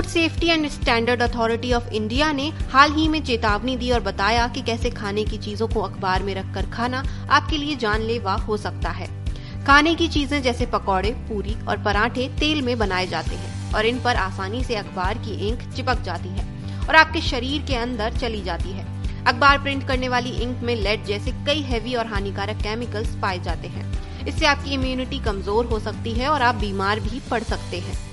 Food safety and standard authority of India ने हाल ही में चेतावनी दी और बताया कि कैसे खाने की चीज़ों को अखबार में रखकर खाना आपके लिए जानलेवा हो सकता है। खाने की चीज़ें जैसे पकौड़े, पूरी और पराठे तेल में बनाए जाते हैं और इन पर आसानी से अखबार की इंक चिपक जाती है और आपके शरीर के अंदर चली जाती है। अखबार प्रिंट करने वाली इंक में लेड जैसे कई हैवी और हानिकारक केमिकल्स पाए जाते हैं। इससे आपकी इम्यूनिटी कमज़ोर हो सकती है और आप बीमार भी पड़ सकते हैं।